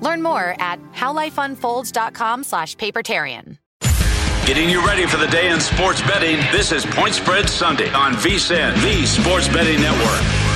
Learn more at howlifeunfolds.com slash papertarian. Getting you ready for the day in sports betting, this is Point Spread Sunday on VSIN, the Sports Betting Network.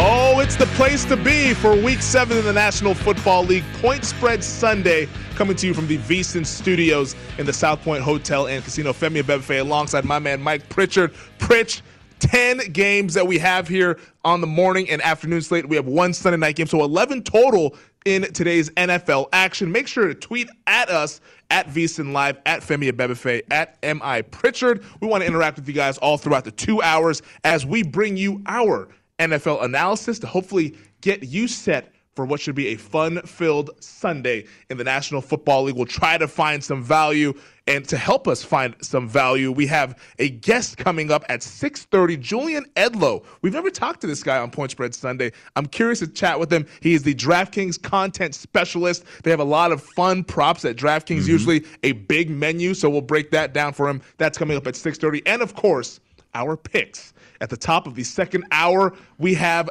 Oh, it's the place to be for week seven in the National Football League. Point Spread Sunday coming to you from the VSIN studios in the South Point Hotel and Casino. Femi Abebefe alongside my man Mike Pritchard. Pritch, 10 games that we have here on the morning and afternoon slate. We have one Sunday night game, so 11 total in today's NFL action. Make sure to tweet at us at VSIN Live, at Femi Abebefe, at MI Pritchard. We want to interact with you guys all throughout the two hours as we bring you our NFL analysis to hopefully get you set for what should be a fun filled Sunday in the National Football League. We'll try to find some value and to help us find some value, we have a guest coming up at 6:30, Julian Edlow. We've never talked to this guy on Point Spread Sunday. I'm curious to chat with him. He is the DraftKings content specialist. They have a lot of fun props at DraftKings, mm-hmm. usually a big menu, so we'll break that down for him. That's coming up at 6:30. And of course, our picks. At the top of the second hour, we have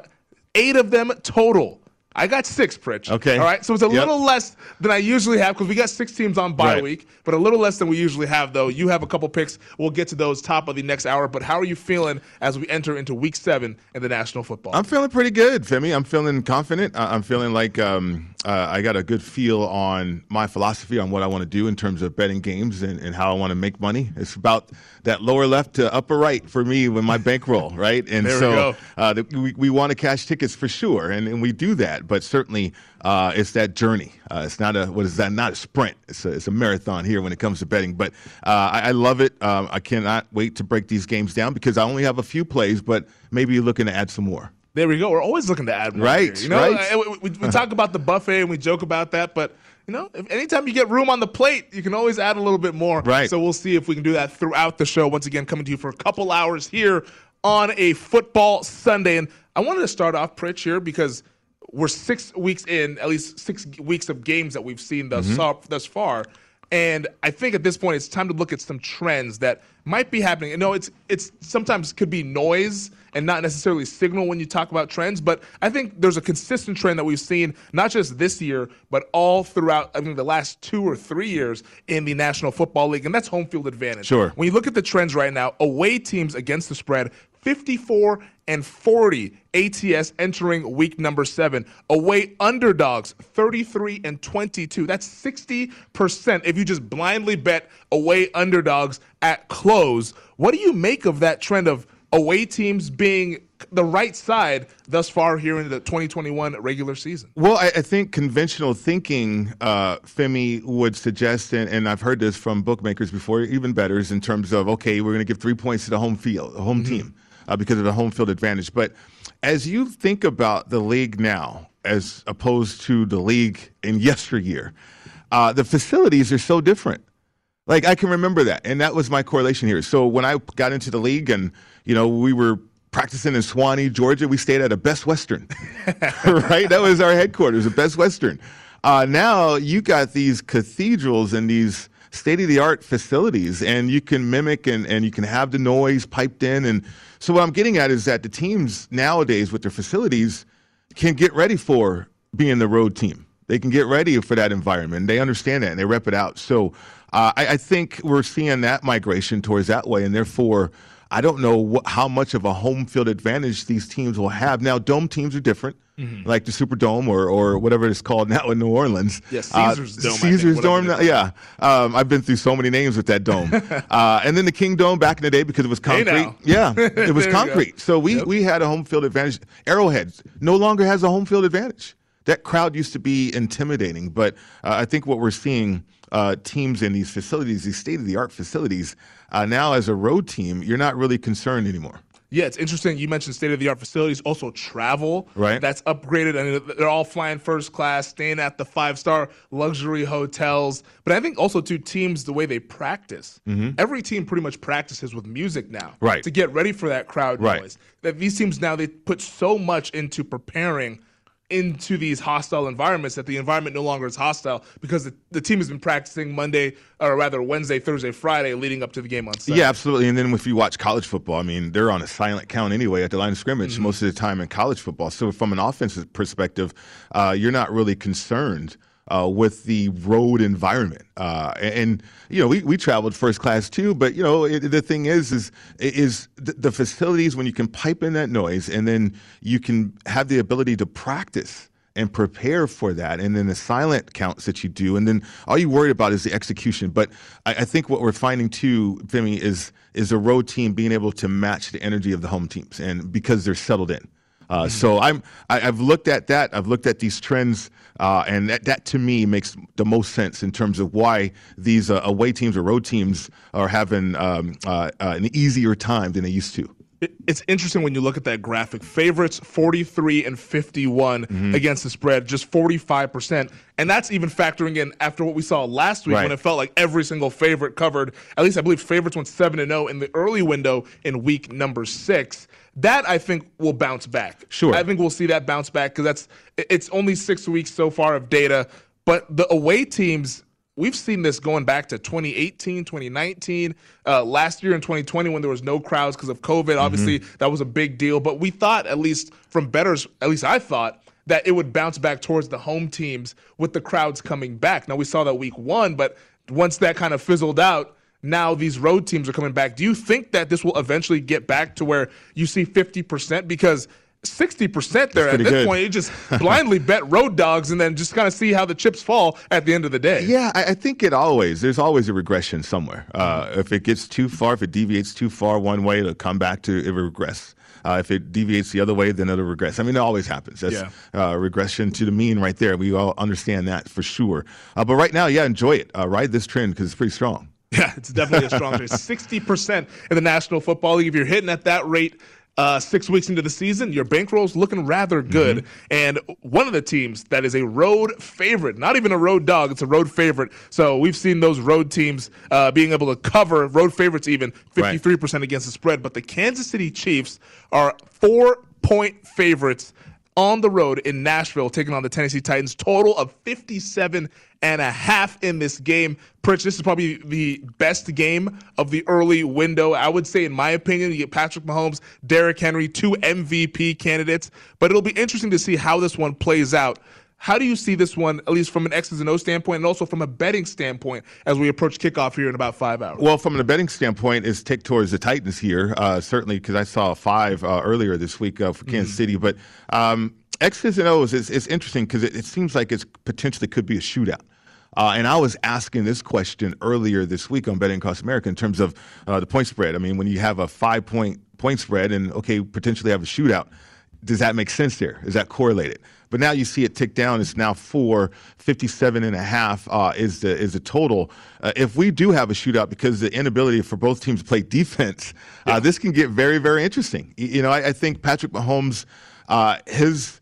8 of them total. I got six, Pritch. Okay. All right. So it's a yep. little less than I usually have because we got six teams on bye right. week, but a little less than we usually have, though. You have a couple picks. We'll get to those top of the next hour. But how are you feeling as we enter into week seven in the National Football? I'm feeling pretty good, Femi. I'm feeling confident. I'm feeling like um, uh, I got a good feel on my philosophy on what I want to do in terms of betting games and, and how I want to make money. It's about that lower left to upper right for me with my bankroll, right? And so we, uh, the, we, we want to cash tickets for sure, and, and we do that. But certainly, uh, it's that journey. Uh, it's not a what is that? Not a sprint. It's a, it's a marathon here when it comes to betting. But uh, I, I, love it. Um, I cannot wait to break these games down because I only have a few plays, but maybe you're looking to add some more. There we go. We're always looking to add more. Right. Here, you know, right. we, we, we talk about the buffet and we joke about that, but you know, if, anytime you get room on the plate, you can always add a little bit more. Right. So we'll see if we can do that throughout the show. Once again, coming to you for a couple hours here on a football Sunday, and I wanted to start off Pritch here because we're six weeks in, at least six weeks of games that we've seen thus, mm-hmm. thus far. And I think at this point it's time to look at some trends that might be happening. You know, it's it's sometimes could be noise and not necessarily signal when you talk about trends, but I think there's a consistent trend that we've seen not just this year, but all throughout I mean the last two or three years in the National Football League, and that's home field advantage. Sure. When you look at the trends right now, away teams against the spread 54 and 40 ATS entering week number seven. Away underdogs, 33 and 22. That's 60% if you just blindly bet away underdogs at close. What do you make of that trend of away teams being the right side thus far here in the 2021 regular season. Well, I, I think conventional thinking, uh, Femi would suggest, and, and, I've heard this from bookmakers before, even betters, in terms of okay, we're going to give three points to the home field, the home mm-hmm. team, uh, because of the home field advantage. But as you think about the league now, as opposed to the league in yesteryear, uh, the facilities are so different. Like I can remember that, and that was my correlation here. So when I got into the league, and you know, we were practicing in Suwanee, Georgia. We stayed at a Best Western, right? That was our headquarters, a Best Western. Uh, now you got these cathedrals and these state of the art facilities, and you can mimic and, and you can have the noise piped in. And so, what I'm getting at is that the teams nowadays, with their facilities, can get ready for being the road team. They can get ready for that environment. They understand that and they rep it out. So, uh, I, I think we're seeing that migration towards that way, and therefore, I don't know how much of a home field advantage these teams will have. Now, dome teams are different, mm-hmm. like the Superdome or, or whatever it's called now in New Orleans. Yeah, Caesars uh, Dome. Caesars Dome. Yeah. Um, I've been through so many names with that dome. uh, and then the Kingdome back in the day because it was concrete. Hey yeah, it was concrete. So we, yep. we had a home field advantage. Arrowhead no longer has a home field advantage. That crowd used to be intimidating, but uh, I think what we're seeing uh, teams in these facilities, these state of the art facilities, uh, now, as a road team, you're not really concerned anymore. Yeah, it's interesting. You mentioned state of the art facilities, also travel. Right. That's upgraded. I mean, they're all flying first class, staying at the five star luxury hotels. But I think also, two teams, the way they practice. Mm-hmm. Every team pretty much practices with music now. Right. To get ready for that crowd right. noise. That these teams now, they put so much into preparing into these hostile environments that the environment no longer is hostile because the, the team has been practicing Monday or rather Wednesday, Thursday, Friday leading up to the game on Sunday. Yeah, absolutely. And then if you watch college football, I mean, they're on a silent count anyway at the line of scrimmage mm-hmm. most of the time in college football. So from an offensive perspective, uh, you're not really concerned uh, with the road environment. Uh, and, you know, we, we traveled first class too, but you know, it, the thing is, is is the, the facilities when you can pipe in that noise and then you can have the ability to practice and prepare for that. And then the silent counts that you do, and then all you worry about is the execution. But I, I think what we're finding too, Femi, is is a road team being able to match the energy of the home teams, and because they're settled in. Uh, mm-hmm. So I'm I, have looked at that. I've looked at these trends, uh, and that, that to me makes the most sense in terms of why these uh, away teams or road teams are having um, uh, uh, an easier time than they used to it's interesting when you look at that graphic. Favorites 43 and 51 mm-hmm. against the spread, just 45%. And that's even factoring in after what we saw last week right. when it felt like every single favorite covered. At least I believe favorites went 7 and 0 in the early window in week number 6. That I think will bounce back. Sure. I think we'll see that bounce back cuz that's it's only 6 weeks so far of data, but the away teams we've seen this going back to 2018, 2019, uh, last year in 2020 when there was no crowds because of COVID. Mm-hmm. Obviously, that was a big deal. But we thought, at least from betters, at least I thought, that it would bounce back towards the home teams with the crowds coming back. Now, we saw that week one, but once that kind of fizzled out, now these road teams are coming back. Do you think that this will eventually get back to where you see 50%? Because – sixty percent there at this good. point. You just blindly bet road dogs and then just kind of see how the chips fall at the end of the day. Yeah, I, I think it always there's always a regression somewhere. Uh, if it gets too far, if it deviates too far one way, it'll come back to it regress. Uh, if it deviates the other way, then it'll regress. I mean, it always happens. That's yeah. uh, regression to the mean right there. We all understand that for sure. Uh, but right now, yeah, enjoy it. Uh, ride this trend because it's pretty strong. Yeah, it's definitely a strong trend. 60% in the National Football League. If you're hitting at that rate, uh, six weeks into the season, your bankroll's looking rather good. Mm-hmm. And one of the teams that is a road favorite, not even a road dog, it's a road favorite. So we've seen those road teams uh, being able to cover road favorites even 53% right. against the spread. But the Kansas City Chiefs are four point favorites on the road in Nashville, taking on the Tennessee Titans. Total of 57 and a half in this game. Pritch, this is probably the best game of the early window. I would say, in my opinion, you get Patrick Mahomes, Derrick Henry, two MVP candidates. But it'll be interesting to see how this one plays out. How do you see this one, at least from an X's and O standpoint, and also from a betting standpoint, as we approach kickoff here in about five hours? Well, from a betting standpoint, it's tick towards the Titans here, uh, certainly because I saw five uh, earlier this week uh, for Kansas mm-hmm. City. But um, X's and O's is, is interesting because it, it, seems like it potentially could be a shootout. Uh, and I was asking this question earlier this week on Betting Across America in terms of uh, the point spread. I mean, when you have a five point point spread and okay, potentially have a shootout. Does that make sense there? Is that correlated? But now you see it tick down. It's now four, 57 and a half uh, is the is the total. Uh, if we do have a shootout because the inability for both teams to play defense, uh, yeah. this can get very, very interesting. You know, I, I think Patrick Mahomes, uh, his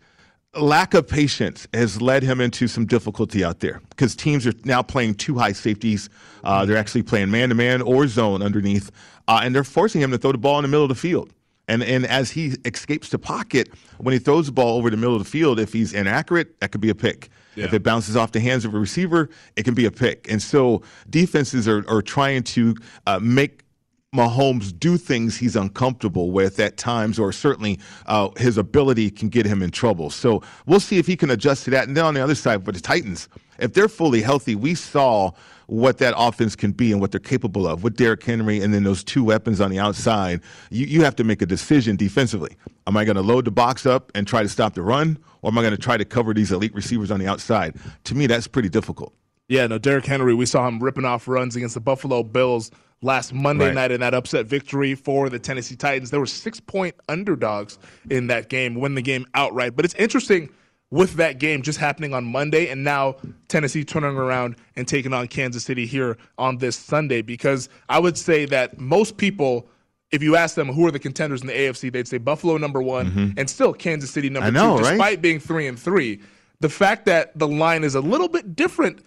lack of patience has led him into some difficulty out there because teams are now playing two high safeties. Uh, they're actually playing man to man or zone underneath, uh, and they're forcing him to throw the ball in the middle of the field. And and as he escapes the pocket, when he throws the ball over the middle of the field, if he's inaccurate, that could be a pick. Yeah. If it bounces off the hands of a receiver, it can be a pick. And so defenses are, are trying to uh, make Mahomes do things he's uncomfortable with at times, or certainly uh, his ability can get him in trouble. So we'll see if he can adjust to that. And then on the other side, for the Titans, if they're fully healthy, we saw what that offense can be and what they're capable of with Derrick Henry and then those two weapons on the outside. You, you have to make a decision defensively. Am I going to load the box up and try to stop the run, or am I going to try to cover these elite receivers on the outside? To me, that's pretty difficult. Yeah, no, Derrick Henry, we saw him ripping off runs against the Buffalo Bills last Monday right. night in that upset victory for the Tennessee Titans. There were six point underdogs in that game, win the game outright. But it's interesting with that game just happening on Monday and now Tennessee turning around and taking on Kansas City here on this Sunday because I would say that most people if you ask them who are the contenders in the AFC, they'd say Buffalo number one mm-hmm. and still Kansas City number know, two, despite right? being three and three. The fact that the line is a little bit different,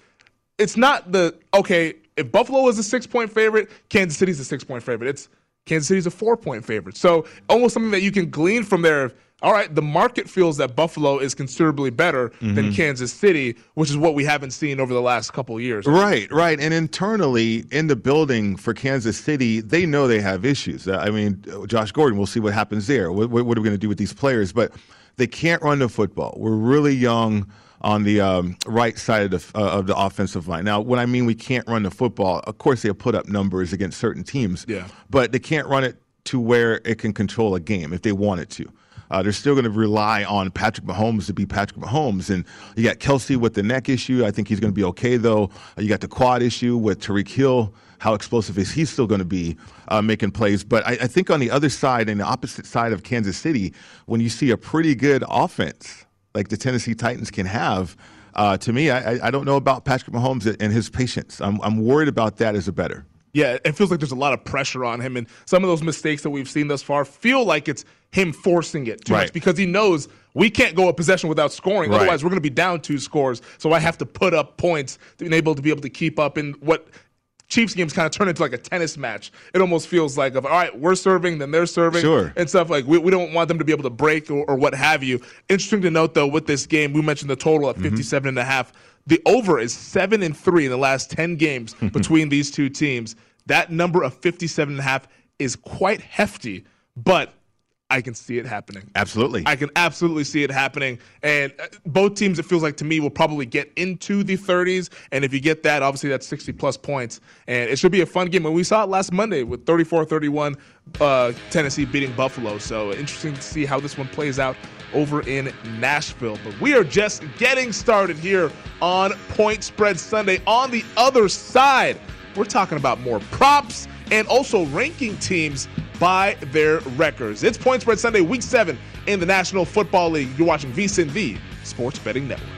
it's not the okay, if Buffalo is a six point favorite, Kansas City's a six point favorite. It's Kansas City's a four point favorite. So almost something that you can glean from there. All right, the market feels that Buffalo is considerably better mm-hmm. than Kansas City, which is what we haven't seen over the last couple of years. Right, right. And internally in the building for Kansas City, they know they have issues. I mean, Josh Gordon, we'll see what happens there. What, what are we going to do with these players? But they can't run the football. We're really young on the um, right side of the, uh, of the offensive line. Now, when I mean we can't run the football, of course they'll put up numbers against certain teams, yeah. but they can't run it to where it can control a game if they wanted to. Uh, they're still going to rely on Patrick Mahomes to be Patrick Mahomes. And you got Kelce with the neck issue. I think he's going to be okay, though. Uh, you got the quad issue with Tyreek Hill. How explosive is he still going to be uh, making plays? But I, I, think on the other side, and the opposite side of Kansas City, when you see a pretty good offense like the Tennessee Titans can have, uh, to me, I, I, don't know about Patrick Mahomes and his patience. I'm, I'm worried about that as a better. Yeah, it feels like there's a lot of pressure on him, and some of those mistakes that we've seen thus far feel like it's him forcing it too right. much because he knows we can't go a possession without scoring. Right. Otherwise, we're going to be down two scores. So I have to put up points to be able to be able to keep up in what Chiefs games kind of turn into like a tennis match. It almost feels like of all right, we're serving, then they're serving, sure. and stuff like we, we don't want them to be able to break or, or what have you. Interesting to note though with this game, we mentioned the total at mm-hmm. 57 and a half. The over is seven and three in the last 10 games between these two teams. That number of 57 and a half is quite hefty, but I can see it happening. Absolutely. I can absolutely see it happening. And uh, both teams, it feels like to me, will probably get into the 30s. And if you get that, obviously that's 60 plus points. And it should be a fun game. And we saw it last Monday with 34 31, uh, Tennessee beating Buffalo. So interesting to see how this one plays out over in Nashville. But we are just getting started here on Point Spread Sunday. On the other side, we're talking about more props and also ranking teams by their records. It's Point Spread Sunday, Week 7 in the National Football League. You're watching VSIN, the Sports Betting Network.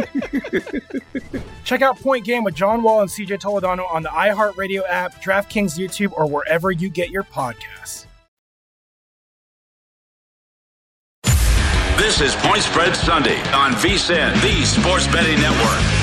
Check out Point Game with John Wall and CJ Toledano on the iHeartRadio app, DraftKings YouTube, or wherever you get your podcasts. This is Point Spread Sunday on VSIN, the Sports Betting Network.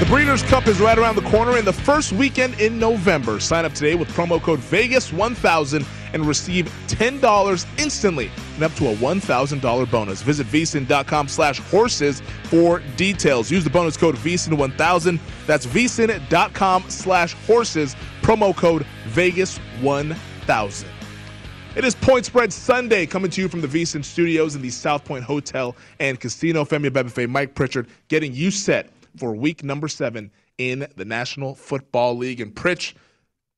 The Breeders' Cup is right around the corner in the first weekend in November. Sign up today with promo code VEGAS1000 and receive $10 instantly and up to a $1,000 bonus. Visit vsin.com slash horses for details. Use the bonus code VSIN1000. That's vsin.com slash horses. Promo code VEGAS1000. It is Point Spread Sunday coming to you from the VSIN studios in the South Point Hotel and Casino. Femi Abebefe, Mike Pritchard getting you set for week number seven in the National Football League. And Pritch,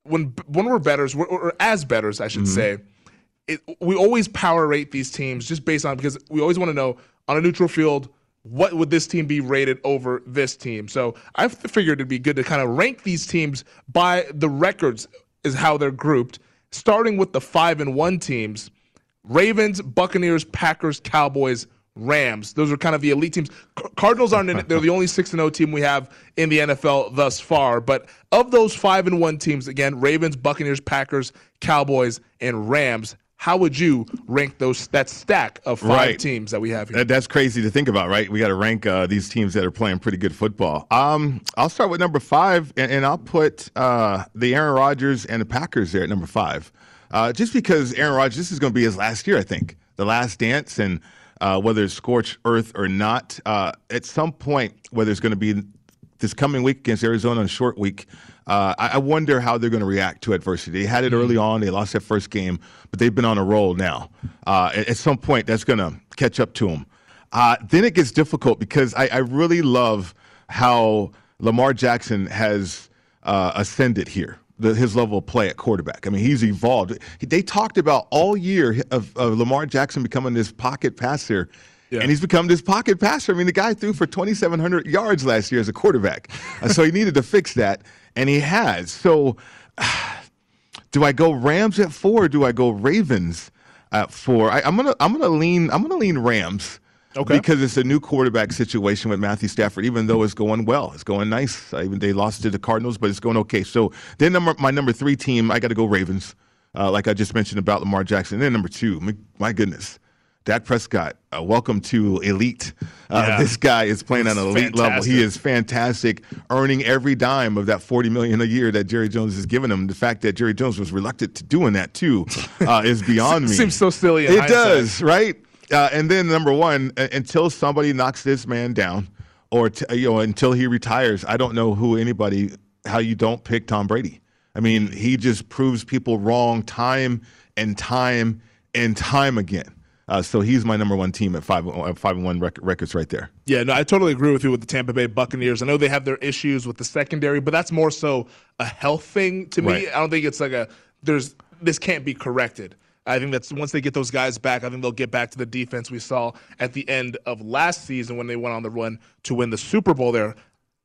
when when we're betters, or as betters, I should mm-hmm. say, it, we always power rate these teams just based on because we always want to know on a neutral field what would this team be rated over this team. So I figured it'd be good to kind of rank these teams by the records is how they're grouped, starting with the five and one teams: Ravens, Buccaneers, Packers, Cowboys, Rams. Those are kind of the elite teams. Cardinals aren't in it. They're the only 6 0 team we have in the NFL thus far. But of those 5 and 1 teams, again, Ravens, Buccaneers, Packers, Cowboys, and Rams, how would you rank those that stack of five right. teams that we have here? That's crazy to think about, right? We got to rank uh, these teams that are playing pretty good football. Um, I'll start with number five, and, and I'll put uh, the Aaron Rodgers and the Packers there at number five, uh, just because Aaron Rodgers, this is going to be his last year, I think, the last dance, and uh, whether it's scorched earth or not. Uh, at some point, whether it's going to be this coming week against Arizona, a short week, uh, I, I, wonder how they're going to react to adversity. They had it early mm-hmm. on; they lost their first game, but they've been on a roll now. Uh, at, at, some point, that's going to catch up to them. Uh, then it gets difficult because I, I, really love how Lamar Jackson has uh, ascended here the, his level of play at quarterback. I mean, he's evolved. They talked about all year of, of Lamar Jackson becoming this pocket passer. Yeah. And he's become this pocket passer. I mean, the guy threw for 2,700 yards last year as a quarterback. uh, so he needed to fix that, and he has. So, do I go Rams at four? or Do I go Ravens at four? I, am gonna I'm gonna lean I'm gonna lean Rams. Okay. Because it's a new quarterback situation with Matthew Stafford, even though it's going well, it's going nice. Even they lost to the Cardinals, but it's going okay. So then number, my number three team, I got to go Ravens, uh, like I just mentioned about Lamar Jackson. And then number two, my, my goodness, Dak Prescott. Uh, welcome to elite. Uh, yeah. This guy is playing it's on an elite fantastic. level. He is fantastic, earning every dime of that forty million a year that Jerry Jones is giving him. The fact that Jerry Jones was reluctant to doing that too uh, is beyond me. Seems so silly. it hindsight. does, right? Uh, and then number one, until somebody knocks this man down, or t- you know, until he retires, I don't know who anybody how you don't pick Tom Brady. I mean, he just proves people wrong time and time and time again. Uh, so he's my number one team at five uh, five and one rec- records right there. Yeah, no, I totally agree with you with the Tampa Bay Buccaneers. I know they have their issues with the secondary, but that's more so a health thing to me. Right. I don't think it's like a there's this can't be corrected. I think that's once they get those guys back, I think they'll get back to the defense we saw at the end of last season when they went on the run to win the Super Bowl there.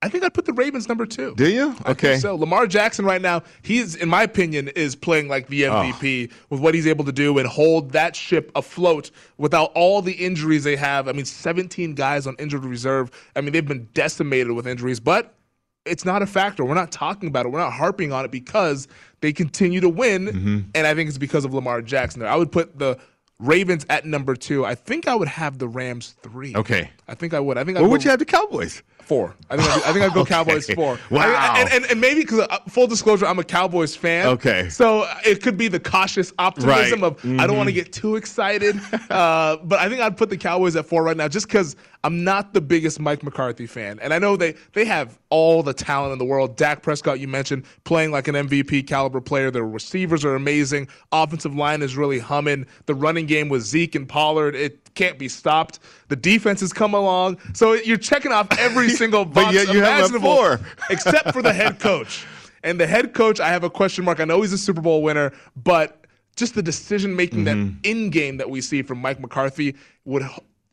I think I'd put the Ravens number two. Do you? Okay. so Lamar Jackson right now, he's in my opinion is playing like the ah. MVP with what he's able to do and hold that ship afloat without all the injuries they have. I mean, 17 guys on injured reserve. I mean, they've been decimated with injuries, but it's not a factor. We're not talking about it. We're not harping on it because they continue to win, mm-hmm. and I think it's because of Lamar Jackson. There, I would put the Ravens at number two. I think I would have the Rams three. Okay. I think I would. I think. I'd Where would you have the Cowboys? Four. I think I'd, I think I'd go Okay. Cowboys four. Wow. I- and, and, and maybe because uh, full disclosure, I'm a Cowboys fan. Okay. So uh, it could be the cautious optimism Right. of I don't want to Mhm. get too excited. uh, but I think I'd put the Cowboys at four right now, just because I'm not the biggest Mike McCarthy fan, and I know they they have all the talent in the world. Dak Prescott, you mentioned, playing like an MVP caliber player. Their receivers are amazing. Offensive line is really humming. The running game with Zeke and Pollard, it can't be stopped. The defense has come along, so you're checking off every single But box yet you have imaginable, four. except for the head coach. And the head coach, I have a question mark. I know he's a Super Bowl winner, but just the decision making that Mm-hmm. in game that we see from Mike McCarthy would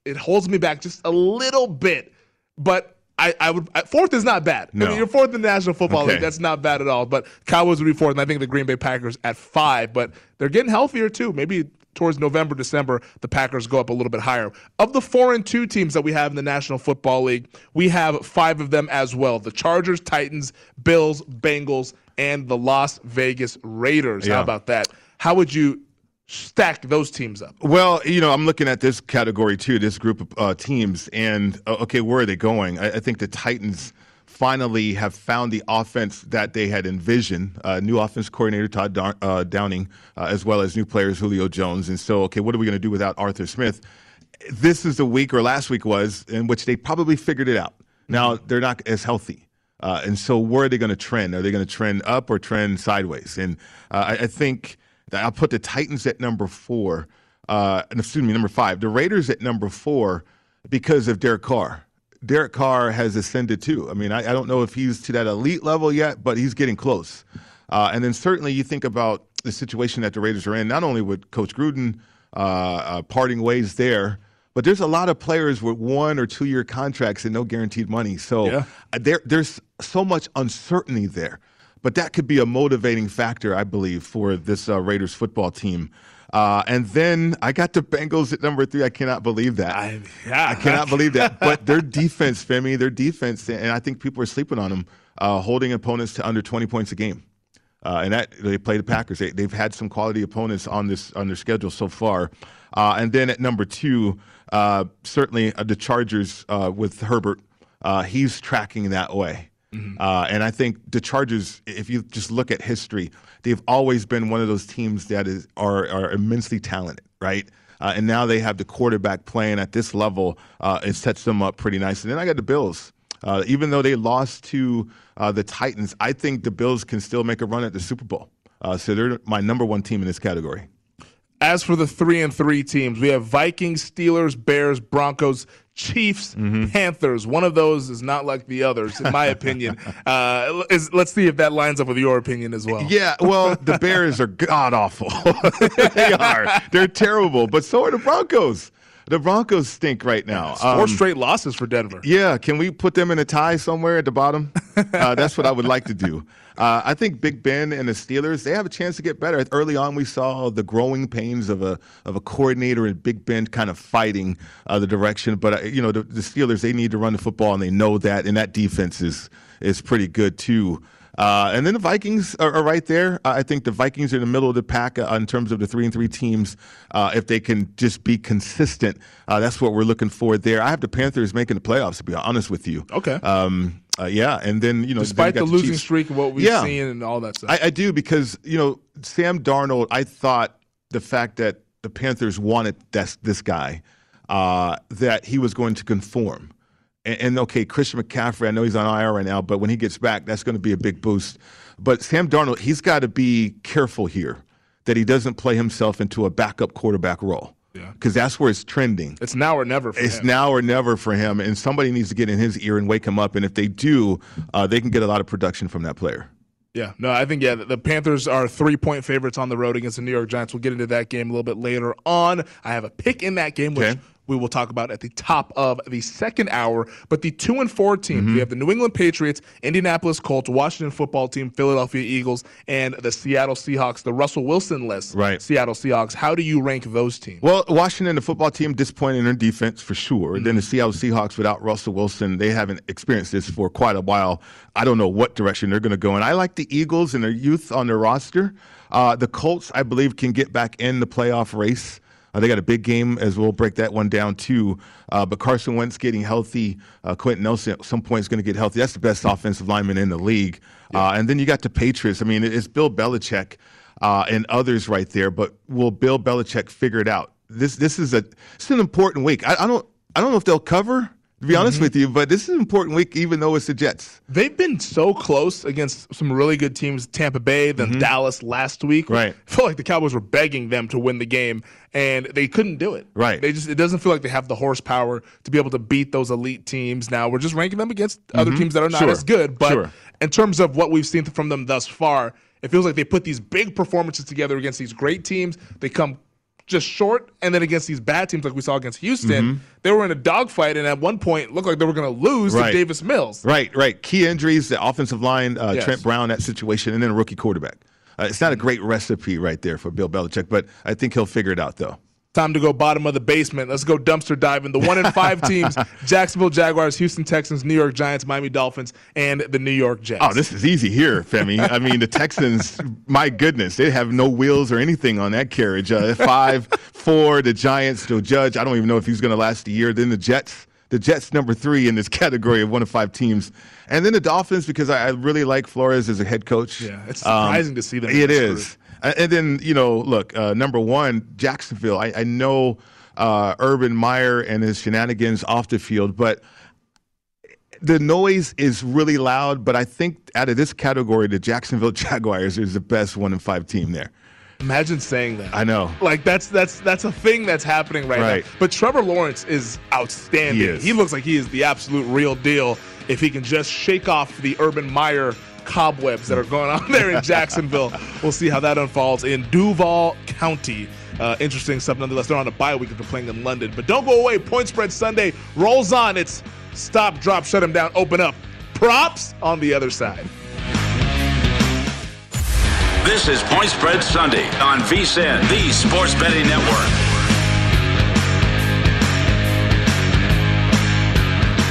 it holds me back just a little bit. But I, I would I- fourth is not bad. I mean, you're fourth in the National Football Okay. League. That's not bad at all. But Cowboys would be fourth, and I think the Green Bay Packers at five. But they're getting healthier too. Maybe towards November, December, the Packers go up a little bit higher. Of the four and two teams that we have in the National Football League, we have five of them as well: the Chargers, Titans, Bills, Bengals, and the Las Vegas Raiders. Yeah. How about that? How would you stack those teams up? Well, you know, I'm looking at this category too, this group of uh, teams, and uh, okay, where are they going? I, I think the Titans finally have found the offense that they had envisioned. Uh, new offense coordinator Todd Dar- uh, Downing, uh, as well as new players Julio Jones, and so okay, what are we going to do without Arthur Smith? This is the week, or last week was, in which they probably figured it out. Now they're not as healthy. Uh, and so, where are they going to trend? Are they going to trend up or trend sideways? And uh, I, I think that I'll put the Titans at number four. Uh, and excuse me, number five. The Raiders at number four because of Derek Carr. Derek Carr has ascended too. I mean, I, I don't know if he's to that elite level yet, but he's getting close. Uh, and then certainly you think about the situation that the Raiders are in, not only with Coach Gruden uh, uh, parting ways there, but there's a lot of players with one or two year contracts and no guaranteed money. So Yeah. uh, there, there's so much uncertainty there. But that could be a motivating factor, I believe, for this uh, Raiders football team. Uh, and then I got the Bengals at number three. I cannot believe that. I, yeah. cannot believe that. But their defense, Femi, their defense, and I think people are sleeping on them, uh, holding opponents to under 20 points a game. Uh, and that they play the Packers. They, they've had some quality opponents on this on their schedule so far. Uh, and then at number two, uh, certainly uh, the Chargers uh, with Herbert. Uh, he's tracking that way. Uh, and I think the Chargers, if you just look at history, they've always been one of those teams that is are, are immensely talented, right? Uh, and now they have the quarterback playing at this level. Uh, it sets them up pretty nice. And then I got the Bills. Uh, even though they lost to uh, the Titans, I think the Bills can still make a run at the Super Bowl. Uh, so they're my number one team in this category. As for the three and three teams, we have Vikings, Steelers, Bears, Broncos, Chiefs, Mm-hmm. Panthers. One of those is not like the others, in my opinion. Uh, is, let's see if that lines up with your opinion as well. Yeah, well, the Bears are god awful. they are. They're terrible, but so are the Broncos. The Broncos stink right now. Four Um, straight losses for Denver. Yeah, can we put them in a tie somewhere at the bottom? Uh, that's what I would like to do. Uh, I think Big Ben and the Steelers they have a chance to get better. Early on, we saw the growing pains of a of a coordinator and Big Ben kind of fighting uh, the direction. But uh, you know, the, the Steelers they need to run the football and they know that, and that defense is is pretty good too. Uh, and then the Vikings are, are right there. Uh, I think the Vikings are in the middle of the pack uh, in terms of the three and three teams. Uh, if they can just be consistent, uh, that's what we're looking for there. I have the Panthers making the playoffs. To be honest with you, Okay. um, uh, yeah, and then you know, Despite then the you got losing Chiefs. streak and what we've Yeah. seen and all that stuff. I, I do because you know Sam Darnold. I thought the fact that the Panthers wanted this this guy, uh, that he was going to conform. And, and okay, Christian McCaffrey. I know he's on IR right now, but when he gets back, that's going to be a big boost. But Sam Darnold, he's got to be careful here that he doesn't play himself into a backup quarterback role. Yeah. Because that's where it's trending. it's now or never for It's him. now or never for him, and somebody needs to get in his ear and wake him up. And if they do, uh, they can get a lot of production from that player. Yeah, no, I think yeah, the- the Panthers are three point favorites on the road against the New York Giants. We'll get into that game a little bit later on. I have a pick in that game, which Okay. We will talk about at the top of the second hour. But the two and four teams, Mm-hmm. we have the New England Patriots, Indianapolis Colts, Washington football team, Philadelphia Eagles, and the Seattle Seahawks, the Russell Wilson list. Right. Seattle Seahawks. How do you rank those teams? Well, Washington, the football team, disappointing in their defense for sure. Then the Mm-hmm. Seattle Seahawks without Russell Wilson, they haven't experienced this for quite a while. I don't know what direction they're going to go in. I like the Eagles and their youth on their roster. Uh, the Colts, I believe, can get back in the playoff race. Uh, they got a big game, as we'll break that one down too. Uh, but Carson Wentz getting healthy, uh, Quenton Nelson at some point is going to get healthy. That's the best offensive lineman in the league. Uh, and then you got the Patriots. I mean, it's Bill Belichick uh, and others right there. But will Bill Belichick figure it out? This this is a it's an important week. I, I don't I don't know if they'll cover. To be honest with you, but this is an important week, even though it's the Jets. They've been so close against some really good teams, Tampa Bay, then Dallas last week. Mm-hmm. Right. I feel like the Cowboys were begging them to win the game, and they couldn't do it. Right. They just it doesn't feel like they have the horsepower to be able to beat those elite teams. Now we're just ranking them against other Mhm. teams that are not Sure. as good. But Sure. in terms of what we've seen from them thus far, it feels like they put these big performances together against these great teams. They come just short, and then against these bad teams like we saw against Houston, Mhm. they were in a dogfight, and at one point looked like they were going to lose Right. to Davis Mills. Right, right. Key injuries, the offensive line, uh, Yes. Trent Brown, that situation, and then a rookie quarterback. Uh, it's not a great recipe right there for Bill Belichick, but I think he'll figure it out, though. Time to go bottom of the basement. Let's go dumpster diving. The one in five teams: Jacksonville Jaguars, Houston Texans, New York Giants, Miami Dolphins, and the New York Jets. Oh, this is easy here, Femi. I mean, the Texans, my goodness, they have no wheels or anything on that carriage. Uh, five, four, the Giants, Joe Judge. I don't even know if he's going to last a year. Then the Jets, the Jets number three in this category of one of five teams. And then the Dolphins, because I, I really like Flores as a head coach. Yeah, it's surprising to see them It is. And and then, you know, look, uh, number one, Jacksonville. I, I know uh, Urban Meyer and his shenanigans off the field, but the noise is really loud. But I think out of this category, the Jacksonville Jaguars is the best one in five team there. Imagine saying that. I know. Like that's that's that's a thing that's happening right, Right. now. But Trevor Lawrence is outstanding. He is. looks like he is the absolute real deal if he can just shake off the Urban Meyer cobwebs that are going on there in Jacksonville. we'll see how that unfolds in Duval County. Uh, interesting stuff nonetheless. They're on a bye week if they're playing in London. But don't go away. Point spread Sunday rolls on. It's stop, drop, shut them down, open up. Props on the other side. This is Point Spread Sunday on VSIN, the Sports Betting Network.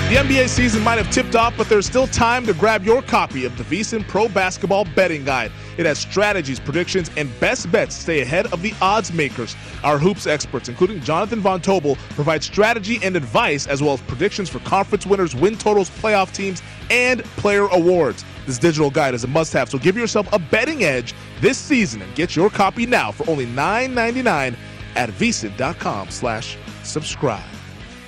The NBA season might have tipped off, but there's still time to grab your copy of the VSiN Pro Basketball Betting Guide. It has strategies, predictions, and best bets to stay ahead of the odds makers. Our hoops experts, including Jonathan Von Tobel, provide strategy and advice, as well as predictions for conference winners, win totals, playoff teams, and player awards. This digital guide is a must-have, so give yourself a betting edge this season and get your copy now for only $9.99 at vsin.com slash subscribe.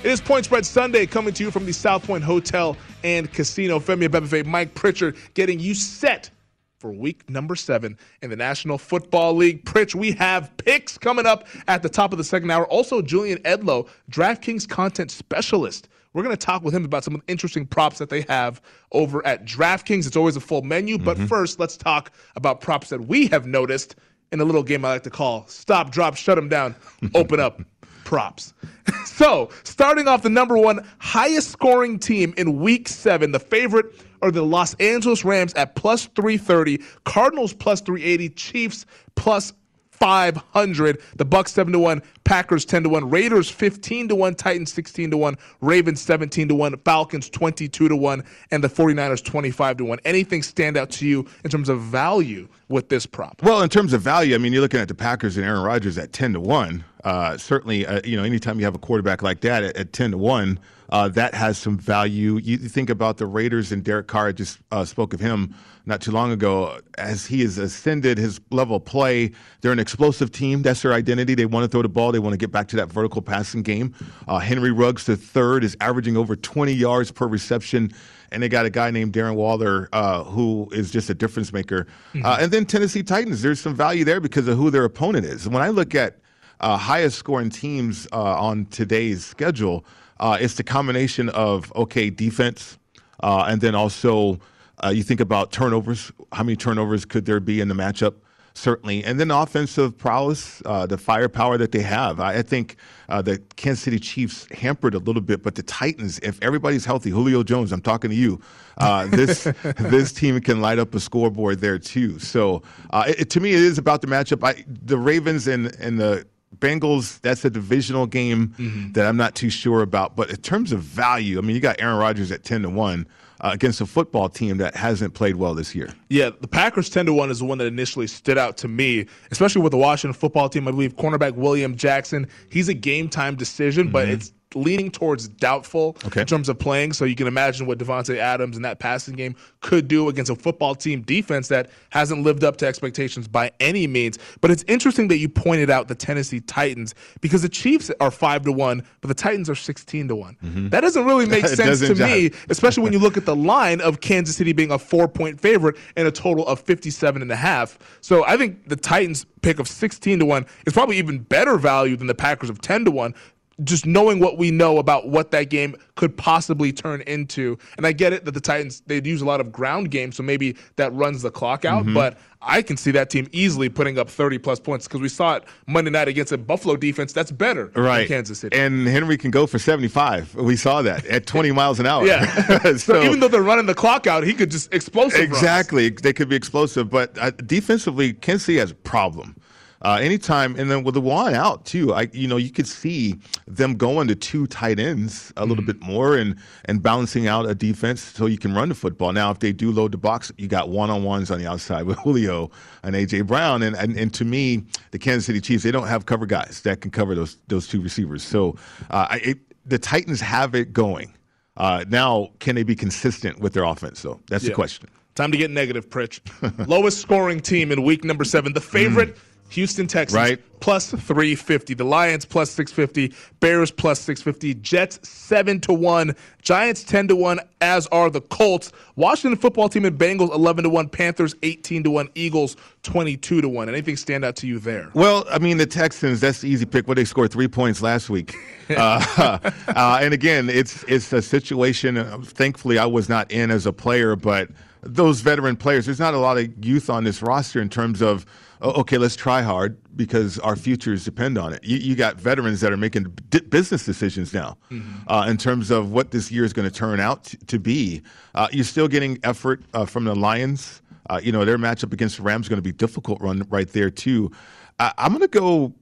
It is Point Spread Sunday coming to you from the South Point Hotel and Casino. Femi Abebefe, Mike Pritchard getting you set for week number seven in the National Football League. Pritch, we have picks coming up at the top of the second hour. Also, Julian Edlow, DraftKings content specialist. We're going to talk with him about some of the interesting props that they have over at DraftKings. It's always a full menu, but mm-hmm. first, let's talk about props that we have noticed in a little game I like to call Stop, Drop, Shut 'em Down, Open Up props. so, starting off the number one highest scoring team in week seven, the favorite are the Los Angeles Rams at plus 330, Cardinals plus 380, Chiefs plus 500, the Bucs 7 to 1, Packers 10 to 1, Raiders 15 to 1, Titans 16 to 1, Ravens 17 to 1, Falcons 22 to 1, and the 49ers 25 to 1. Anything stand out to you in terms of value with this prop? Well, in terms of value, I mean, you're looking at the Packers and Aaron Rodgers at 10 to 1. Uh, certainly, uh, you know, anytime you have a quarterback like that at, at 10 to 1, uh, that has some value. You, think about the Raiders and Derek Carr, I just uh, spoke of him not too long ago. As he has ascended his level of play, they're an explosive team. That's their identity. They want to throw the ball, they want to get back to that vertical passing game. Uh, Henry Ruggs, the third, is averaging over 20 yards per reception and they got a guy named Darren Waller uh, who is just a difference maker. Uh, and then Tennessee Titans, there's some value there because of who their opponent is. When I look at uh, highest scoring teams uh, on today's schedule, uh, it's the combination of okay defense, uh, and then also uh, you think about turnovers. How many turnovers could there be in the matchup? certainly, and then offensive prowess, uh, the firepower that they have. I, I think uh, the Kansas City Chiefs hampered a little bit, but the Titans, if everybody's healthy, Julio Jones, I'm talking to you, uh, this this team can light up a scoreboard there too. So uh, it, to me, it is about the matchup. I, the Ravens and and the Bengals, that's a divisional game mm-hmm. that I'm not too sure about. But in terms of value, I mean, you got Aaron Rodgers at 10 to 1 uh, against a football team that hasn't played well this year. Yeah, the Packers 10 to 1 is the one that initially stood out to me, especially with the Washington football team. I believe cornerback William Jackson, he's a game time decision, mm-hmm. but it's leaning towards doubtful okay. in terms of playing. So you can imagine what Davante Adams in that passing game could do against a football team defense that hasn't lived up to expectations by any means. But it's interesting that you pointed out the Tennessee Titans because the Chiefs are five to one, but the Titans are sixteen to one. Mm-hmm. That doesn't really make sense to me, especially when you look at the line of Kansas City being a four point favorite and a total of 57 and a half. So I think the Titans pick of 16 to 1 is probably even better value than the Packers of 10 to 1 just knowing what we know about what that game could possibly turn into. And I get it that the Titans they'd use a lot of ground game, so maybe that runs the clock out. Mm-hmm. But I can see that team easily putting up 30 plus points because we saw it Monday night against a Buffalo defense that's better right. Kansas City. And Henry can go for 75. We saw that at 20 miles an hour. Yeah. so, so, even though they're running the clock out, he could just explosive. Exactly. Runs. They could be explosive, but uh, defensively, Kansas City has a problem. Uh, anytime, and then with the one out too, I you know you could see them going to two tight ends a little mm bit more and and balancing out a defense so you can run the football. Now, if they do load the box, you got one on ones on the outside with Julio and AJ Brown, and, and and to me, the Kansas City Chiefs they don't have cover guys that can cover those those two receivers. So uh, it, the Titans have it going. Uh, now, can they be consistent with their offense? though? that's yeah. the question. Time to get negative, Pritch. Lowest scoring team in week number seven. The favorite. Houston Texans right. plus 350. The Lions plus 650. Bears plus 650. Jets 7 to 1. Giants 10 to 1, as are the Colts. Washington football team and Bengals 11 to 1. Panthers 18 to 1. Eagles 22 to 1. Anything stand out to you there? Well, I mean, the Texans, that's the easy pick. What they scored three points last week. uh, uh, and again, it's, it's a situation, uh, thankfully, I was not in as a player, but those veteran players, there's not a lot of youth on this roster in terms of okay, let's try hard because our futures depend on it. You, you got veterans that are making business decisions now mm-hmm. uh, in terms of what this year is going to turn out t- to be. Uh, you're still getting effort uh, from the Lions. Uh, you know, their matchup against the Rams is going to be difficult run right there, too. I'm going to go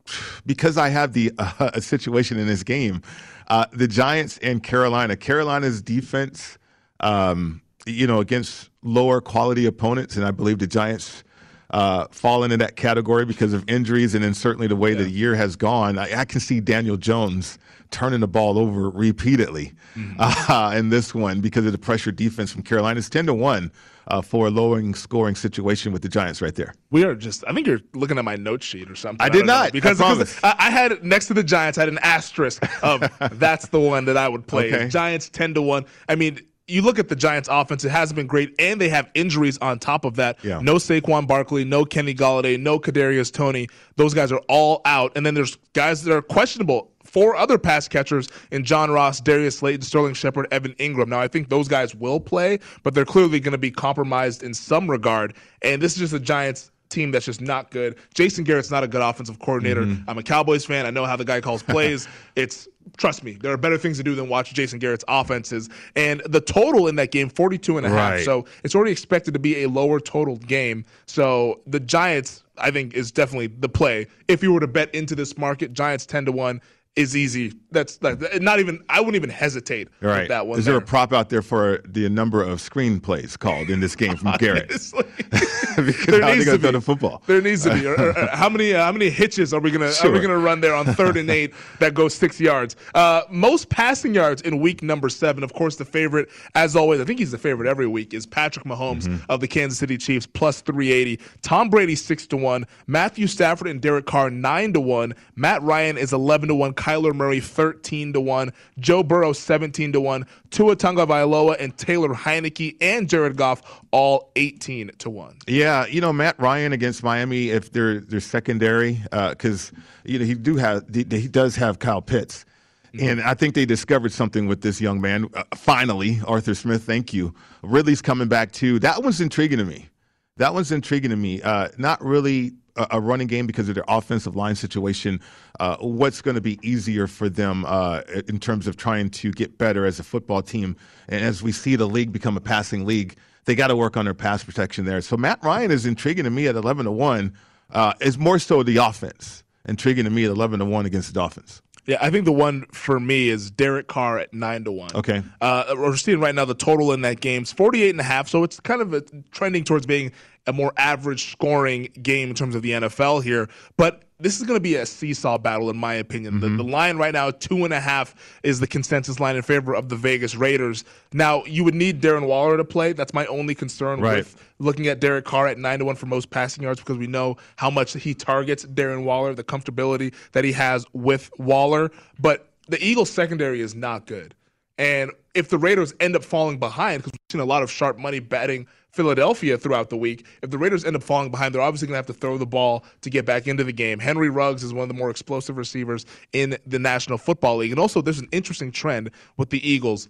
because I have the uh, situation in this game. Uh, the Giants and Carolina. Carolina's defense, um, you know, against lower quality opponents, and I believe the Giants uh, fall into that category because of injuries, and then certainly the way yeah. the year has gone. I, I, can see Daniel Jones turning the ball over repeatedly mm-hmm. uh, in this one because of the pressure defense from Carolina. It's ten to one. Uh, for a lowering scoring situation with the Giants right there. We are just, I think you're looking at my note sheet or something. I, I did not. Know, because, I, because I, I, had next to the Giants, I had an asterisk of that's the one that I would play. Okay. Giants 10 to 1. I mean, you look at the Giants' offense; it hasn't been great, and they have injuries on top of that. Yeah. No Saquon Barkley, no Kenny Golladay, no Kadarius Toney. Those guys are all out, and then there's guys that are questionable. Four other pass catchers in John Ross, Darius Slayton, Sterling Shepard, Evan Engram. Now, I think those guys will play, but they're clearly going to be compromised in some regard. And this is just the Giants team that's just not good. Jason Garrett's not a good offensive coordinator. Mm-hmm. I'm a Cowboys fan. I know how the guy calls plays. it's trust me, there are better things to do than watch Jason Garrett's offenses. And the total in that game, 42 and a half. So it's already expected to be a lower total game. So the Giants, I think, is definitely the play. If you were to bet into this market, Giants 10 to 1 is easy. That's like not even. I wouldn't even hesitate. Right. that one. Is there. there. a prop out there for the number of screenplays called in this game from Garrett? there needs to be. The football. There needs to be. or, or, how many? Uh, how many hitches are we gonna sure. are we gonna run there on third and eight that goes six yards? Uh, most passing yards in week number seven. Of course, the favorite, as always, I think he's the favorite every week, is Patrick Mahomes mm-hmm. of the Kansas City Chiefs plus three eighty. Tom Brady six to one. Matthew Stafford and Derek Carr nine to one. Matt Ryan is eleven to one. Kyler Murray 13 to 1, Joe Burrow 17 to 1, Tua Tagovailoa and Taylor Heinicke and Jared Goff all 18 to 1. Yeah, you know Matt Ryan against Miami if they're they're secondary uh, cuz you know he do have he, he does have Kyle Pitts. Mm-hmm. And I think they discovered something with this young man. Uh, finally, Arthur Smith, thank you. Ridley's coming back too. That one's intriguing to me. That one's intriguing to me. Uh, not really a, running game because of their offensive line situation. Uh, what's going to be easier for them uh, in terms of trying to get better as a football team? And as we see the league become a passing league, they got to work on their pass protection there. So Matt Ryan is intriguing to me at 11 to 1. Uh, is more so the offense intriguing to me at 11 to 1 against the Dolphins. Yeah, I think the one for me is Derek Carr at nine to one. Okay. Uh, we're seeing right now the total in that game is 48 and a half, so it's kind of a, trending towards being a more average scoring game in terms of the NFL here. But this is going to be a seesaw battle, in my opinion. Mm-hmm. The, the, line right now, two and a half, is the consensus line in favor of the Vegas Raiders. Now, you would need Darren Waller to play. That's my only concern right. with looking at Derek Carr at nine to one for most passing yards because we know how much he targets Darren Waller, the comfortability that he has with Waller. But the Eagles' secondary is not good. And if the Raiders end up falling behind, because we've seen a lot of sharp money betting Philadelphia throughout the week, if the Raiders end up falling behind, they're obviously going to have to throw the ball to get back into the game. Henry Ruggs is one of the more explosive receivers in the National Football League. And also, there's an interesting trend with the Eagles.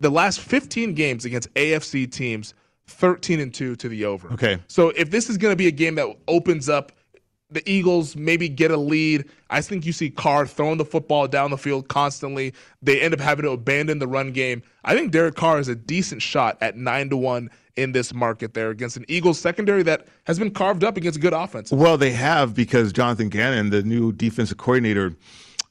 The last 15 games against AFC teams, 13 and 2 to the over. Okay. So if this is going to be a game that opens up the Eagles maybe get a lead. I think you see Carr throwing the football down the field constantly. They end up having to abandon the run game. I think Derek Carr is a decent shot at nine to one in this market there against an Eagles secondary that has been carved up against a good offense. Well, they have because Jonathan Gannon, the new defensive coordinator,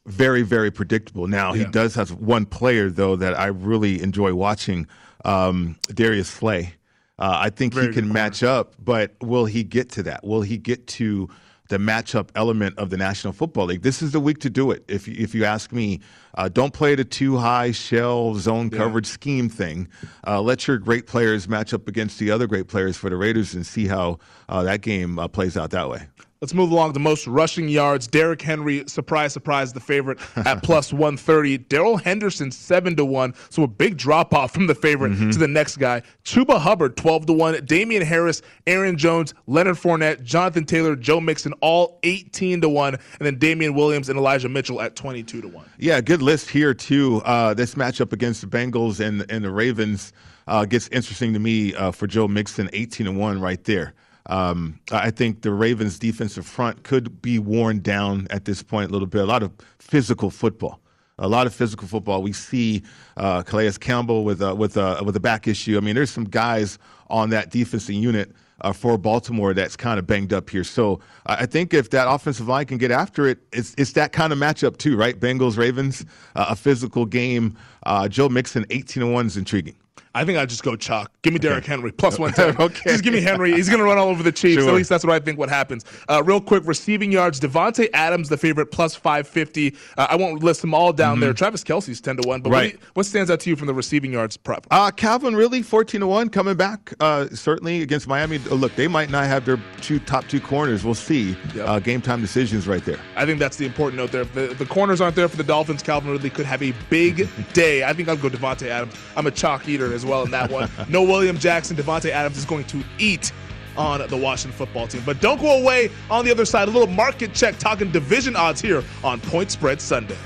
very very predictable. Now he does have one player though that I really enjoy watching, um, Darius Slay. Uh, I think very he can match up, but will he get to that? Will he get to the matchup element of the National Football League. This is the week to do it. If if you ask me, uh, don't play the too high shell zone yeah. coverage scheme thing. Uh, let your great players match up against the other great players for the Raiders and see how uh, that game uh, plays out that way. Let's move along to most rushing yards. Derrick Henry, surprise, surprise, the favorite at plus 130. Darrell Henderson, 7 to 1. So a big drop off from the favorite mm-hmm. to the next guy. Chuba Hubbard, 12 to 1. Damien Harris, Aaron Jones, Leonard Fournette, Jonathan Taylor, Joe Mixon, all 18 to 1. And then Damien Williams and Elijah Mitchell at 22 to 1. Yeah, good list here, too. Uh, this matchup against the Bengals and, and the Ravens uh, gets interesting to me uh, for Joe Mixon, 18 to 1 right there. Um, I think the Ravens' defensive front could be worn down at this point a little bit. A lot of physical football. A lot of physical football. We see uh, Calais Campbell with a, with a, with a back issue. I mean, there's some guys on that defensive unit uh, for Baltimore that's kind of banged up here. So I think if that offensive line can get after it, it's it's that kind of matchup too, right? Bengals Ravens, uh, a physical game. Uh, Joe Mixon, 18 to one is intriguing. I think I'd just go chalk. Give me okay. Derrick Henry plus one ten. okay. Just give me Henry. He's going to run all over the Chiefs. Sure. At least that's what I think. What happens? Uh, real quick, receiving yards. Davante Adams, the favorite, plus five fifty. Uh, I won't list them all down mm-hmm. there. Travis Kelce's ten to one. But right. what, what, stands out to you from the receiving yards prep? Uh, Calvin Ridley fourteen to one coming back. Uh, certainly against Miami. Uh, look, they might not have their two top two corners. We'll see. Yep. Uh, game time decisions right there. I think that's the important note there. If the, the corners aren't there for the Dolphins, Calvin Ridley could have a big day. I think I'll go Davante Adams. I'm a chalk eater as well in that one. no William Jackson. Davante Adams is going to eat on the Washington football team. But don't go away on the other side. A little market check talking division odds here on Point Spread Sunday.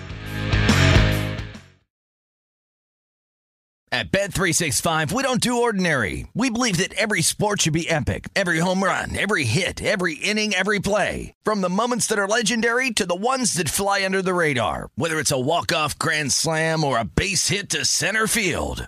At Bet365, we don't do ordinary. We believe that every sport should be epic. Every home run, every hit, every inning, every play. From the moments that are legendary to the ones that fly under the radar. Whether it's a walk-off grand slam or a base hit to center field.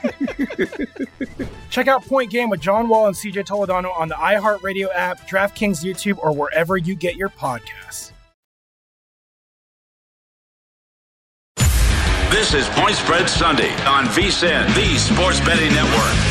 Check out Point Game with John Wall and CJ Toledano on the iHeartRadio app, DraftKings YouTube, or wherever you get your podcasts. This is Point Spread Sunday on VSIN, the Sports Betting Network.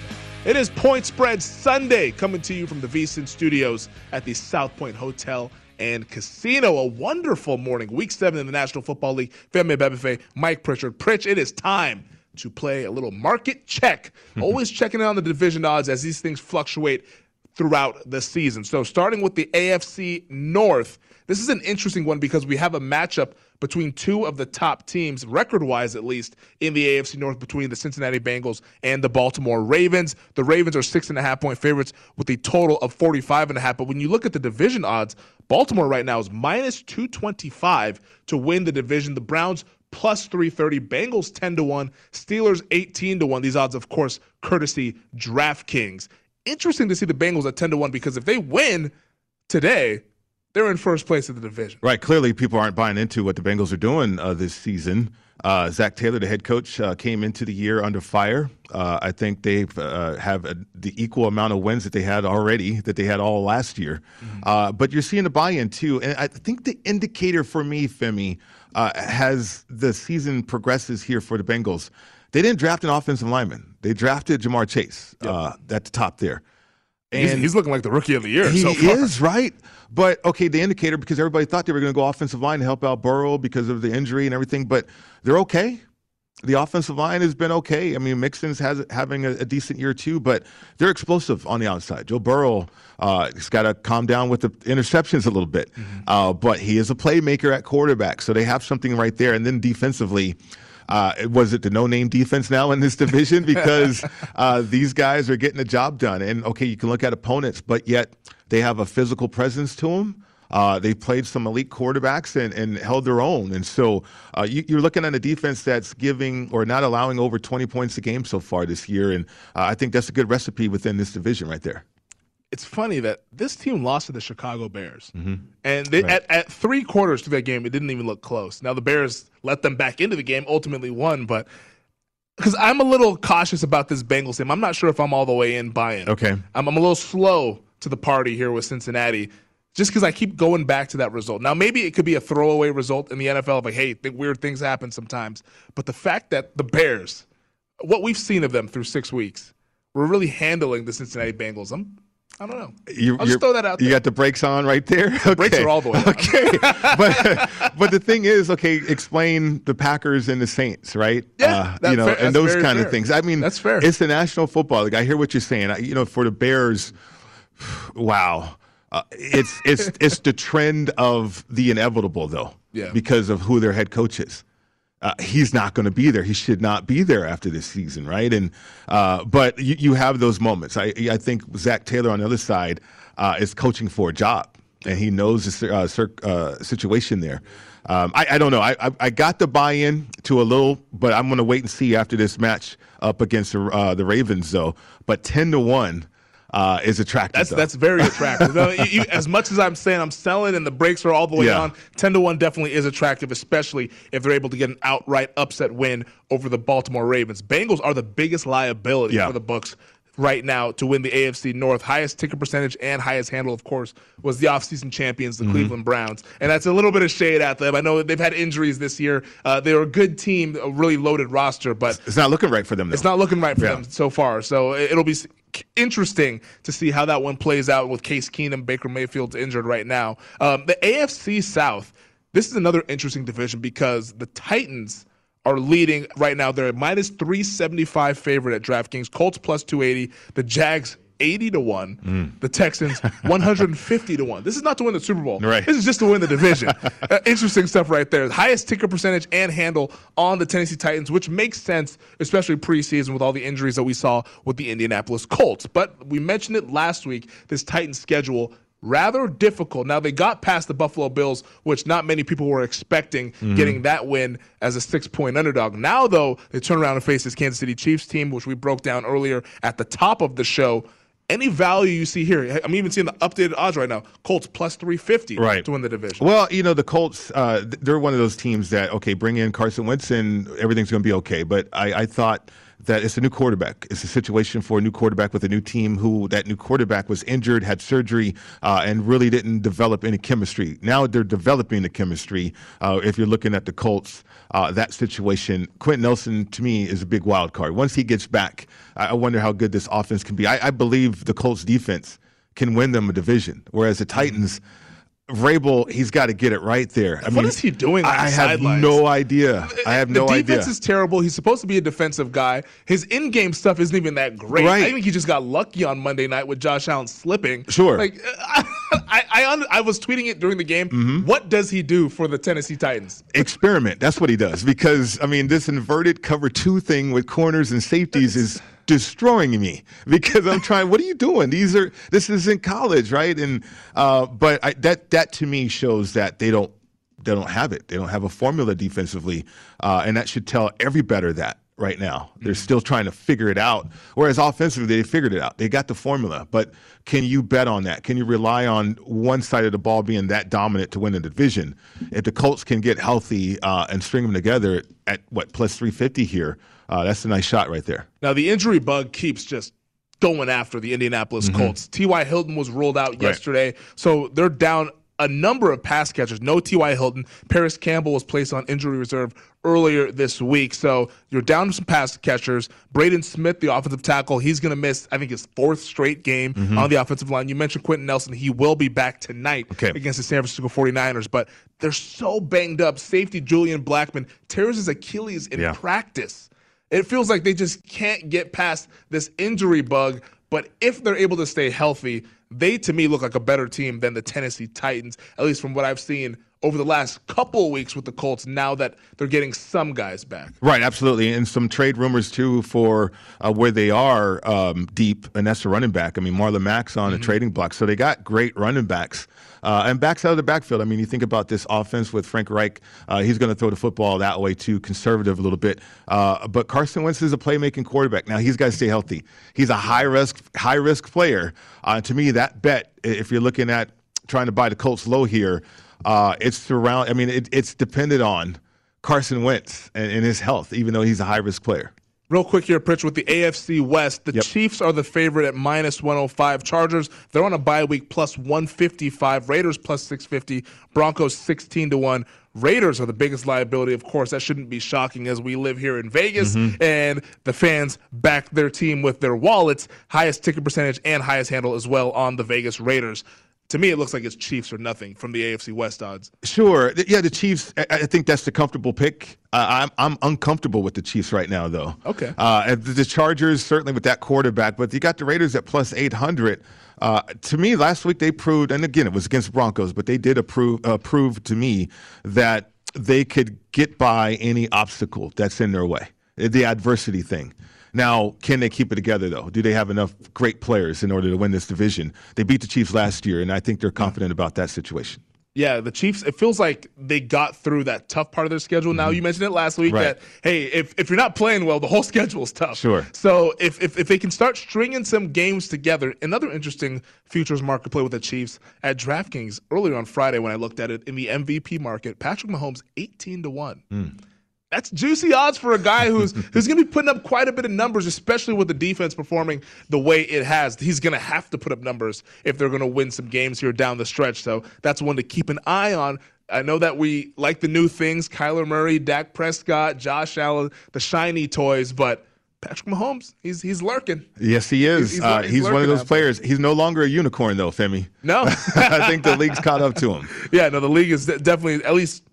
It is Point Spread Sunday coming to you from the VSiN studios at the South Point Hotel and Casino. A wonderful morning, week seven in the National Football League. Femi Abebefe, Mike Pritchard. Pritch, it is time to play a little market check. Always checking in on the division odds as these things fluctuate throughout the season. So, starting with the AFC North, this is an interesting one because we have a matchup between two of the top teams, record wise at least, in the AFC North between the Cincinnati Bengals and the Baltimore Ravens. The Ravens are six and a half point favorites with a total of 45 and a half. But when you look at the division odds, Baltimore right now is minus 225 to win the division. The Browns plus 330, Bengals 10 to 1, Steelers 18 to 1. These odds, of course, courtesy DraftKings. Interesting to see the Bengals at 10 to 1 because if they win today, they're in first place of the division. Right. Clearly, people aren't buying into what the Bengals are doing uh, this season. Uh, Zac Taylor, the head coach, uh, came into the year under fire. Uh, I think they uh, have a, the equal amount of wins that they had already, that they had all last year. Uh, but you're seeing the buy-in too, and I think the indicator for me, Femi, uh, has the season progresses here for the Bengals. They didn't draft an offensive lineman. They drafted Ja'Marr Chase uh, at the top there. He's, he's looking like the rookie of the year. He so is right, but okay, the indicator because everybody thought they were going to go offensive line to help out Burrow because of the injury and everything, but they're okay. The offensive line has been okay. I mean, Mixon's has having a, a decent year too, but they're explosive on the outside. Joe Burrow uh, has got to calm down with the interceptions a little bit, uh, but he is a playmaker at quarterback, so they have something right there. And then defensively. Uh, was it the no-name defense now in this division because uh, these guys are getting the job done? And okay, you can look at opponents, but yet they have a physical presence to them. Uh, they played some elite quarterbacks and, and held their own. And so uh, you, you're looking at a defense that's giving or not allowing over 20 points a game so far this year. And uh, I think that's a good recipe within this division right there. It's funny that this team lost to the Chicago Bears. Mm-hmm. And they, Right. at, at three quarters to that game, it didn't even look close. Now the Bears let them back into the game, ultimately won, but because I'm a little cautious about this Bengals team, I'm not sure if I'm all the way in buying. Okay. I'm, I'm a little slow to the party here with Cincinnati, just because I keep going back to that result. Now maybe it could be a throwaway result in the NFL, of like hey, th- weird things happen sometimes. But the fact that the Bears, what we've seen of them through six weeks, we're really handling the Cincinnati Bengals. I'm, I don't know. You, I'll just throw that out There. You got the brakes on right there. Okay. Brakes are all the way. Okay, but but the thing is, okay, explain the Packers and the Saints, right? Yeah, uh, you know, fair- and those kind fair. of things. I mean, That's fair. It's the National Football League. I hear what you're saying. I, you know, for the Bears, wow, uh, it's it's it's the trend of the inevitable, though. Yeah. Because of who their head coach is. Uh, he's not going to be there. He should not be there after this season, right? And uh, but you, you have those moments. I I think Zac Taylor on the other side uh, is coaching for a job, and he knows the uh, uh, situation there. Um, I, I don't know. I, I, I got the buy-in to a little, but I'm going to wait and see after this match up against the, uh, the Ravens, though. But ten to one uh, is attractive. That's though. that's very attractive. You- as much as I'm saying I'm selling and the brakes are all the way Yeah. on, ten to one definitely is attractive, especially if they're able to get an outright upset win over the Baltimore Ravens. Bengals are the biggest liability Yeah. for the Bucks right now to win the AFC North. Highest ticket percentage and highest handle, of course, was the offseason champions, the Mhm. Cleveland Browns. And that's a little bit of shade at them. I know they've had injuries this year. Uh, they're a good team, a really loaded roster, but it's not looking right for them. Though. it's not looking right for Yeah. them so far. So it- it'll be interesting to see how that one plays out with Case Keenum, Baker Mayfield's injured right now. Um, the AFC South, this is another interesting division because the Titans are leading right now. They're minus 375 favorite at DraftKings, Colts plus 280, the Jags 80 to 1, Mm. the Texans 150 to 1. This is not to win the Super Bowl. Right. This is just to win the division. Uh, interesting stuff right there. Highest ticker percentage and handle on the Tennessee Titans, which makes sense, especially preseason with all the injuries that we saw with the Indianapolis Colts. But we mentioned it last week, this Titans schedule rather difficult. Now they got past the Buffalo Bills, which not many people were expecting Mhm. getting that win as a six-point underdog. Now though, they turn around and face this Kansas City Chiefs team, which we broke down earlier at the top of the show. Any value you see here, I'm even seeing the updated odds right now. Colts plus 350 Right. to win the division. Well, you know, the Colts, uh, they're one of those teams that, okay, bring in Carson Wentz and everything's going to be okay. But I, I thought that it's a new quarterback. It's a situation for a new quarterback with a new team who that new quarterback was injured, had surgery, uh, and really didn't develop any chemistry. Now they're developing the chemistry. Uh, if you're looking at the Colts, uh, that situation, Quenton Nelson to me is a big wild card. Once he gets back, I I wonder how good this offense can be. I, I believe the Colts defense can win them a division, whereas the Titans. Vrabel, he's got to get it right there. I What mean, is he doing on I have sidelines? no idea. I have the no idea. The defense is terrible. He's supposed to be a defensive guy. His in-game stuff isn't even that great. Right. I think he just got lucky on Monday night with Josh Allen slipping. Sure. Like I, I, un- I was tweeting it during the game. Mm-hmm. What does he do for the Tennessee Titans? Experiment. That's what he does. Because I mean, this inverted cover two thing with corners and safeties is destroying me. Because I'm trying. What are you doing? These are. This is in college, right? And uh, but I, that that to me shows that they don't they don't have it. They don't have a formula defensively, uh, and that should tell every bettor that right now. They're still trying to figure it out. Whereas offensively, they figured it out. They got the formula. But can you bet on that? Can you rely on one side of the ball being that dominant to win the division? If the Colts can get healthy uh, and string them together at what plus 350 here, uh, that's a nice shot right there. Now the injury bug keeps just going after the Indianapolis Mhm. Colts. T.Y. Hilton was ruled out Right. yesterday, so they're down a number of pass catchers. No T.Y. Hilton. Parris Campbell was placed on injury reserve earlier this week, so you're down to some pass catchers. Braden Smith, the offensive tackle, he's going to miss, I think, his fourth straight game Mhm. on the offensive line. You mentioned Quenton Nelson. He will be back tonight Okay. against the San Francisco 49ers, but they're so banged up. Safety Julian Blackmon tears his Achilles in Yeah. practice. It feels like they just can't get past this injury bug. But if they're able to stay healthy, they to me look like a better team than the Tennessee Titans, at least from what I've seen over the last couple of weeks with the Colts. Now that they're getting some guys back. Right, absolutely, and some trade rumors too for uh, where they are um, deep, and that's the running back. I mean, Marlon Mack's on a trading block, so they got great running backs uh, and backs out of the backfield. I mean, you think about this offense with Frank Reich; uh, he's going to throw the football that way too, conservative a little bit. Uh, but Carson Wentz is a playmaking quarterback. Now he's got to stay healthy. He's a high risk, high risk player. Uh, to me, that bet, if you're looking at trying to buy the Colts low here, uh, it's around. I mean, it, it's dependent on. Carson Wentz and, and his health, even though he's a high risk player. Real quick here, Pritch, with the AFC West, the Chiefs are the favorite at minus 105. Chargers, they're on a bye week plus 155. Raiders plus 650. Broncos 16 to 1. Raiders are the biggest liability, of course. That shouldn't be shocking as we live here in Vegas Mhm. and the fans back their team with their wallets. Highest ticket percentage and highest handle as well on the Vegas Raiders. To me, it looks like it's Chiefs or nothing from the AFC West odds. Sure. Yeah, the Chiefs. I, think that's the comfortable pick. Uh, I'm I'm uncomfortable with the Chiefs right now, though. Okay. Uh, and the the Chargers certainly with that quarterback, but you got the Raiders at plus eight hundred. Uh, to me, last week they proved, and again it was against Broncos, but they did approve uh, prove to me that they could get by any obstacle that's in their way, the adversity thing. Now, can they keep it together though? Do they have enough great players in order to win this division? They beat the Chiefs last year, and I think they're confident about that situation. Yeah, the Chiefs. It feels like they got through that tough part of their schedule. Now mm-hmm. you mentioned it last week Right. that hey, if, if you're not playing well, the whole schedule is tough. Sure. So if, if if they can start stringing some games together, another interesting futures market play with the Chiefs at DraftKings earlier on Friday when I looked at it in the MVP market, Patrick Mahomes eighteen to one. Hmm. That's juicy odds for a guy who's who's going to be putting up quite a bit of numbers, especially with the defense performing the way it has. He's going to have to put up numbers if they're going to win some games here down the stretch. So that's one to keep an eye on. I know that we like the new things: Kyler Murray, Dak Prescott, Josh Allen, the shiny toys, but Patrick Mahomes, he's he's lurking. Yes, he is. He's- He's, uh, he's he's one of those players. He's no longer a unicorn, though, Femi. No, I think the league's caught up to him. Yeah, no, the league is definitely at least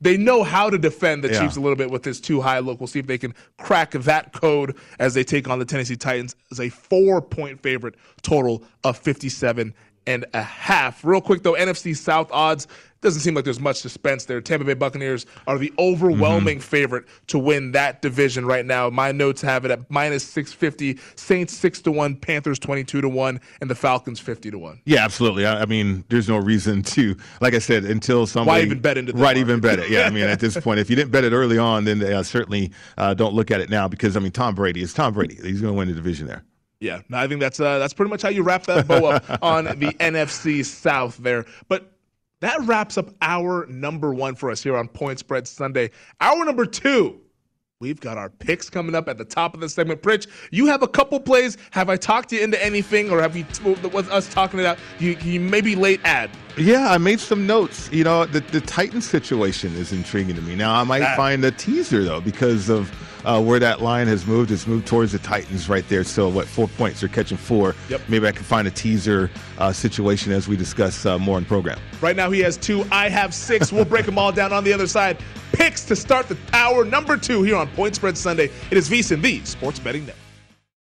they know how to defend the Yeah. Chiefs a little bit with this too high look. We'll see if they can crack that code as they take on the Tennessee Titans as a four point favorite total of 57 and a half. Real quick though, NFC South odds doesn't seem like there's much suspense there. Tampa Bay Buccaneers are the overwhelming favorite to win that division right now. My notes have it at minus 650, Saints 6 to 1, Panthers 22 to 1, and the Falcons 50 to 1. Yeah, absolutely. I, I mean, there's no reason to, like I said, until somebody even bet into the right, even bet it. Yeah, I mean, at this point, if you didn't bet it early on, then uh, certainly uh, don't look at it now because I mean, Tom Brady is Tom Brady. He's going to win the division there. Yeah, I think that's uh, that's pretty much how you wrap that bow up on the NFC South there. But that wraps up our number one for us here on Point Spread Sunday. Our number two, we've got our picks coming up at the top of the segment. Pritch, you have a couple plays. Have I talked you into anything, or have you was us talking it out? You, you maybe late ad. Yeah, I made some notes. You know, the the Titans situation is intriguing to me. Now, I might That- find a teaser though because of uh, where that line has moved. It's moved towards the Titans right there. So, what four points? They're catching four. Yep. Maybe I can find a teaser uh, situation as we discuss uh, more in program. Right now he has two. I have six. We'll break them all down on the other side. Picks to start the hour number two here on Point Spread Sunday. It is VSiN, the Sports Betting Network.